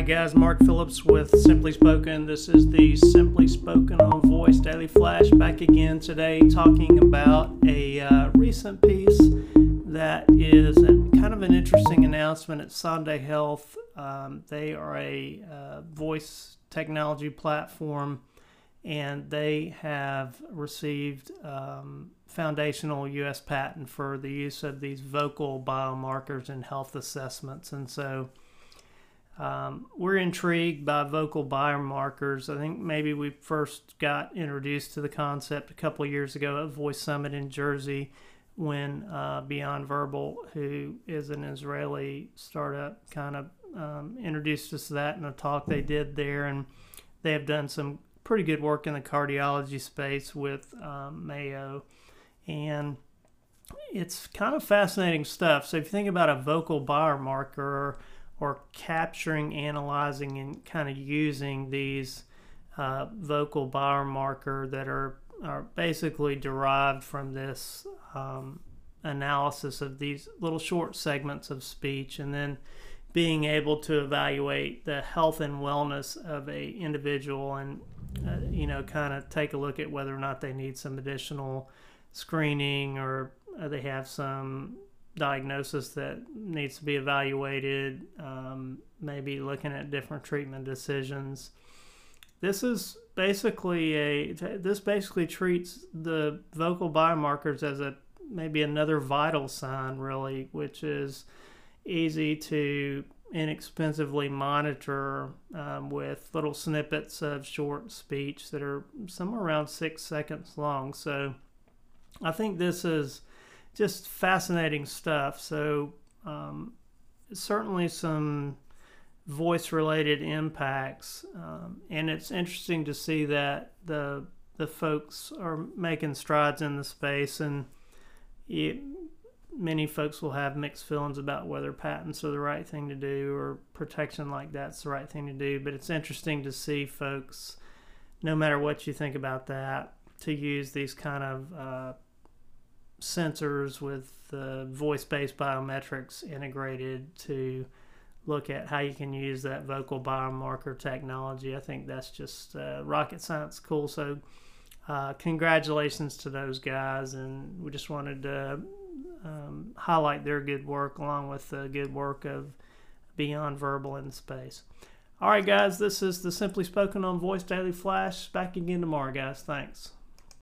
right, guys. Mark Phillips with Simply Spoken. This is the Simply Spoken on Voice Daily Flash. Back again today, talking about a uh, recent piece that is a, kind of an interesting announcement at Sonde Health. Um, they are a uh, voice technology platform, and they have received um, foundational U.S. patent for the use of these vocal biomarkers in health assessments, and so. Um, we're intrigued by vocal biomarkers. I think maybe we first got introduced to the concept a couple years ago at Voice Summit in Jersey when uh, Beyond Verbal, who is an Israeli startup, kind of um, introduced us to that in a talk they did there. And they have done some pretty good work in the cardiology space with um, Mayo. And it's kind of fascinating stuff. So if you think about a vocal biomarker, or capturing, analyzing, and kind of using these uh, vocal biomarker that are, are basically derived from this um, analysis of these little short segments of speech and then being able to evaluate the health and wellness of a individual and uh, you know kind of take a look at whether or not they need some additional screening or uh, they have some diagnosis that needs to be evaluated, um, maybe looking at different treatment decisions. This is basically a this basically treats the vocal biomarkers as a maybe another vital sign really, which is easy to inexpensively monitor um, with little snippets of short speech that are somewhere around six seconds long. So I think this is just fascinating stuff. So, um, certainly some voice related impacts. Um, and it's interesting to see that the the folks are making strides in the space and it, many folks will have mixed feelings about whether patents are the right thing to do or protection like that's the right thing to do but it's interesting to see folks no matter what you think about that to use these kind of uh, sensors with the voice based biometrics integrated to look at how you can use that vocal biomarker technology. I think that's just uh, rocket science cool. So, uh, congratulations to those guys, and we just wanted to um, highlight their good work along with the good work of Beyond Verbal in Space. All right, guys, this is the Simply Spoken on Voice Daily Flash. Back again tomorrow, guys. Thanks.